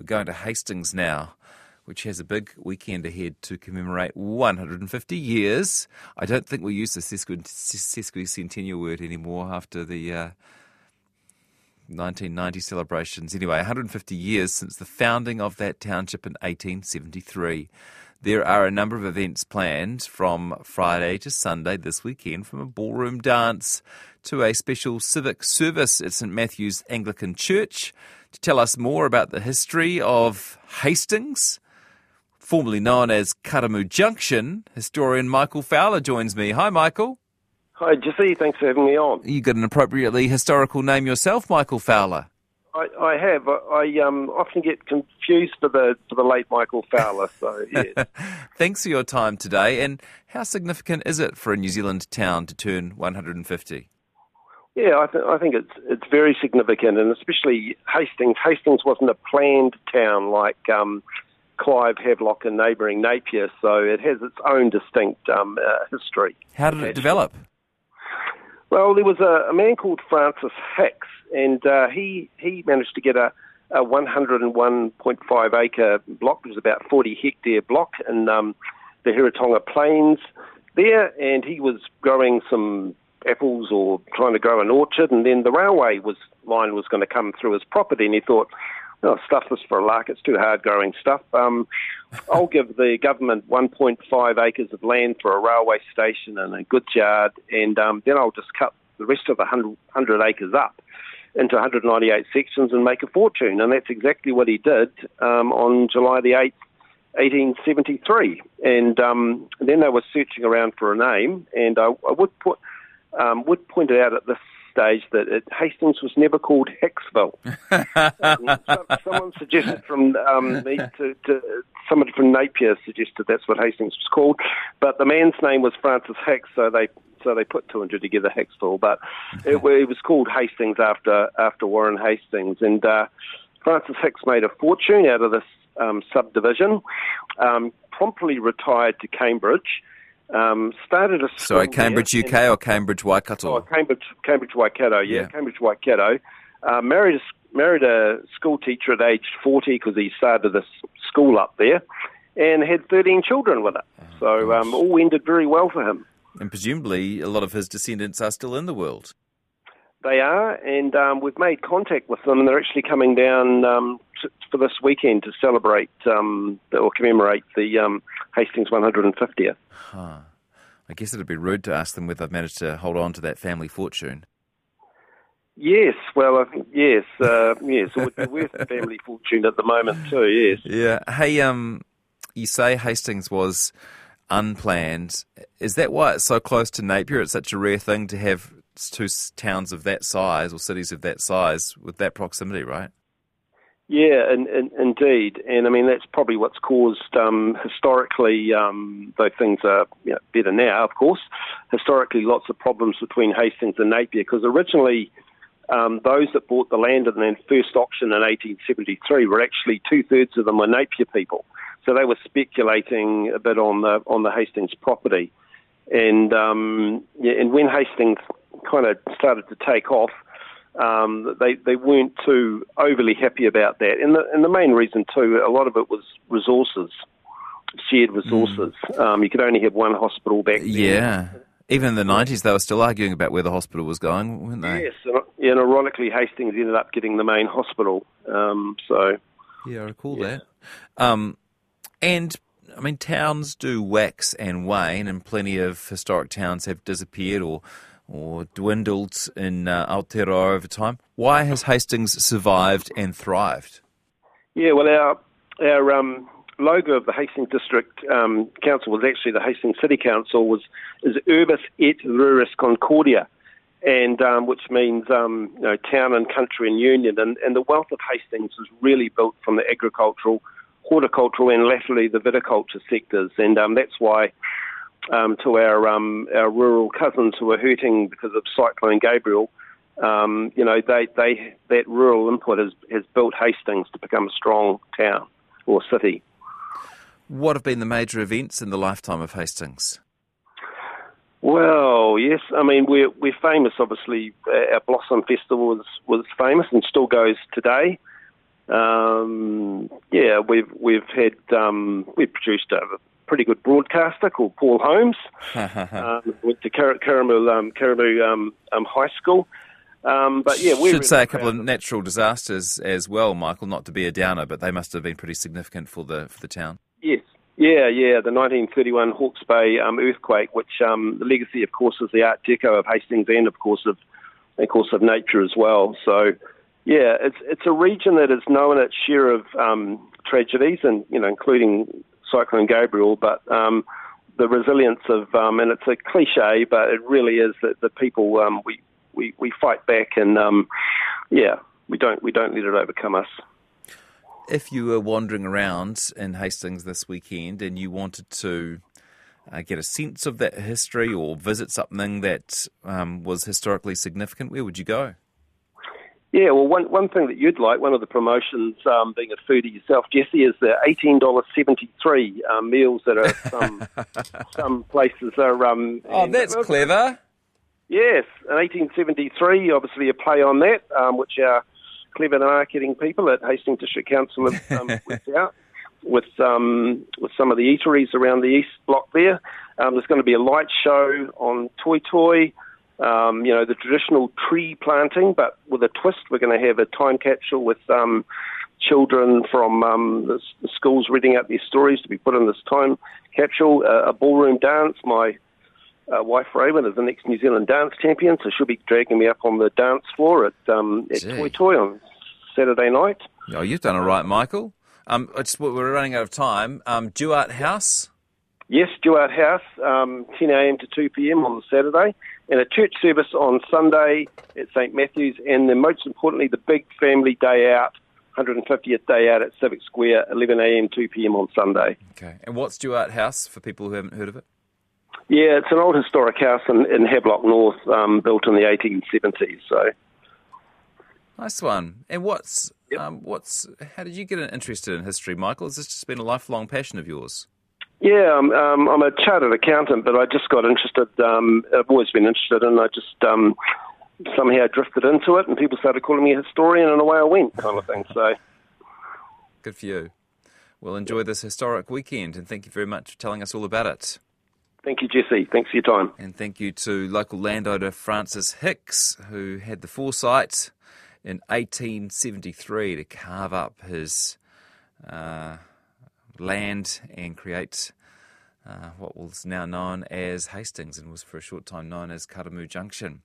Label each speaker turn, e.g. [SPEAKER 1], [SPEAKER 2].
[SPEAKER 1] We're going to Hastings now, which has a big weekend ahead to commemorate 150 years. I don't think we use the sesquicentennial word anymore after the uh, 1990 celebrations. Anyway, 150 years since the founding of that township in 1873. There are a number of events planned from Friday to Sunday this weekend, from a ballroom dance to a special civic service at St Matthew's Anglican Church. To tell us more about the history of Hastings, formerly known as Karamu Junction, historian Michael Fowler joins me. Hi, Michael.
[SPEAKER 2] Hi, Jesse. Thanks for having me on.
[SPEAKER 1] You got an appropriately historical name yourself, Michael Fowler.
[SPEAKER 2] I, I have. I, I um, often get confused for the for the late Michael Fowler. So yeah.
[SPEAKER 1] Thanks for your time today. And how significant is it for a New Zealand town to turn 150?
[SPEAKER 2] Yeah, I, th- I think it's it's very significant, and especially Hastings. Hastings wasn't a planned town like um, Clive, Havelock, and neighbouring Napier, so it has its own distinct um, uh, history.
[SPEAKER 1] How did it develop?
[SPEAKER 2] Well, there was a, a man called Francis Hicks and uh, he he managed to get a, a 101.5 acre block, which is about 40 hectare block in um, the Heretaunga Plains there, and he was growing some apples or trying to grow an orchard, and then the railway was line was going to come through his property, and he thought. Oh, stuff this for a lark. It's too hard growing stuff. Um, I'll give the government 1.5 acres of land for a railway station and a goods yard, and um, then I'll just cut the rest of the 100, 100 acres up into 198 sections and make a fortune. And that's exactly what he did um, on July the 8th, 1873. And um, then they were searching around for a name, and I, I would put um, would point out at this stage that it, Hastings was never called Hicksville. um, someone suggested from um, me to, to, somebody from Napier suggested that's what Hastings was called, but the man's name was Francis Hicks, so they so they put two and two together, Hicksville. But it, it, was called Hastings after after Warren Hastings, and uh, Francis Hicks made a fortune out of this um, subdivision. Um, promptly retired to Cambridge. Um, started a
[SPEAKER 1] sorry Cambridge UK or Cambridge Waikato?
[SPEAKER 2] Oh, Cambridge Cambridge Waikato, yeah, yeah. Cambridge Waikato. Uh, married a married a school teacher at age forty because he started this school up there, and had thirteen children with it. Oh, so um, all ended very well for him.
[SPEAKER 1] And presumably, a lot of his descendants are still in the world.
[SPEAKER 2] They are, and um, we've made contact with them, and they're actually coming down um, to, for this weekend to celebrate um, or commemorate the um, Hastings 150th.
[SPEAKER 1] Huh. I guess it'd be rude to ask them whether they've managed to hold on to that family fortune.
[SPEAKER 2] Yes, well, I think yes, uh, yes, it would be worth a family fortune at the moment too. Yes.
[SPEAKER 1] Yeah. Hey, um, you say Hastings was unplanned. Is that why it's so close to Napier? It's such a rare thing to have two towns of that size or cities of that size with that proximity, right?
[SPEAKER 2] Yeah, and, indeed, and I mean that's probably what's caused um, historically, um, though things are you know, better now, of course. Historically, lots of problems between Hastings and Napier because originally um, those that bought the land in the first auction in 1873 were actually two thirds of them were Napier people. So they were speculating a bit on the on the Hastings property, and um, yeah, and when Hastings kind of started to take off, um, they they weren't too overly happy about that. And the and the main reason too, a lot of it was resources, shared resources. Mm. Um, you could only have one hospital back then.
[SPEAKER 1] Yeah. Even in the 90s, they were still arguing about where the hospital was going, weren't they?
[SPEAKER 2] Yes, and, and ironically, Hastings ended up getting the main hospital. Um, so,
[SPEAKER 1] yeah, I recall yeah. that. Um, and I mean, towns do wax and wane, and plenty of historic towns have disappeared or or dwindled in uh, Aotearoa over time. Why has Hastings survived and thrived?
[SPEAKER 2] Yeah, well, our our um, logo of the Hastings District um, Council was actually the Hastings City Council was is Urbis et Ruris Concordia, and um, which means um, you know town and country and union. And, and the wealth of Hastings was really built from the agricultural horticultural and latterly the viticulture sectors, and um, that's why um, to our um, our rural cousins who are hurting because of Cyclone Gabrielle. um, you know, they, they that rural input has has built Hastings to become a strong town or city.
[SPEAKER 1] What have been the major events in the lifetime of Hastings?
[SPEAKER 2] Well, yes. I mean, we're we're famous. Obviously, our Blossom Festival was was famous and still goes today. Um, yeah, we've we've had um, we've produced a pretty good broadcaster called Paul Holmes. um, went to Kar- Karamu, um, Karamu um, um, High School. Um, but yeah, we
[SPEAKER 1] should say a couple of natural disasters as well, Michael. Not to be a downer, but they must have been pretty significant for the for the town.
[SPEAKER 2] Yes, yeah, yeah. The 1931 Hawke's Bay um, earthquake, which um, the legacy, of course, is the Art Deco of Hastings and, of course, of of course of nature as well. So, yeah, it's it's a region that is known its share of um, tragedies, and you know, including Cyclone Gabrielle, but um, the resilience of, um, and it's a cliche, but it really is that the people um, we we, we fight back and um, yeah, we don't we don't let it overcome us.
[SPEAKER 1] If you were wandering around in Hastings this weekend and you wanted to uh, get a sense of that history or visit something that um, was historically significant, where would you go?
[SPEAKER 2] Yeah, well, one one thing that you'd like, one of the promotions, um, being a foodie yourself, Jesse, is the eighteen dollars seventy three um, meals that are some some places are. Um,
[SPEAKER 1] oh, that's and, clever.
[SPEAKER 2] Yes, in 1873, obviously a play on that, um, which our clever marketing people at Hastings District Council have um, worked out with um, with some of the eateries around the east block there. Um, there's going to be a light show on Toy Toi, um, you know, the traditional tree planting, but with a twist. We're going to have a time capsule with um, children from um, the, the schools reading out their stories to be put in this time capsule. Uh, a ballroom dance. My uh, wife Raven is the next New Zealand dance champion, so she'll be dragging me up on the dance floor at um, at Toi Toi on Saturday night.
[SPEAKER 1] Oh, you've done it right, Michael. Um, just, we're running out of time. Um, Duart House.
[SPEAKER 2] Yes, Duart House, um, 10 a.m. to 2 p.m. on the Saturday, and a church service on Sunday at St Matthew's, and then most importantly, the big family day out, 150th day out at Civic Square, 11 a.m. 2 p.m. on Sunday.
[SPEAKER 1] Okay, and what's Duart House for people who haven't heard of it?
[SPEAKER 2] Yeah, it's an old historic house in, in Havelock North, um, built in the 1870s. So,
[SPEAKER 1] nice one. And what's yep. um, what's how did you get interested in history, Michael? Has this just been a lifelong passion of yours?
[SPEAKER 2] Yeah, um, um, I'm a chartered accountant, but I just got interested. Um, I've always been interested, and I just um, somehow drifted into it, and people started calling me a historian, and away I went, kind of thing. So,
[SPEAKER 1] good for you. Well, enjoy this historic weekend, and thank you very much for telling us all about it.
[SPEAKER 2] Thank you, Jesse. Thanks for your time.
[SPEAKER 1] And thank you to local landowner Francis Hicks, who had the foresight in 1873 to carve up his uh, land and create uh, what was now known as Hastings and was for a short time known as Karamu Junction.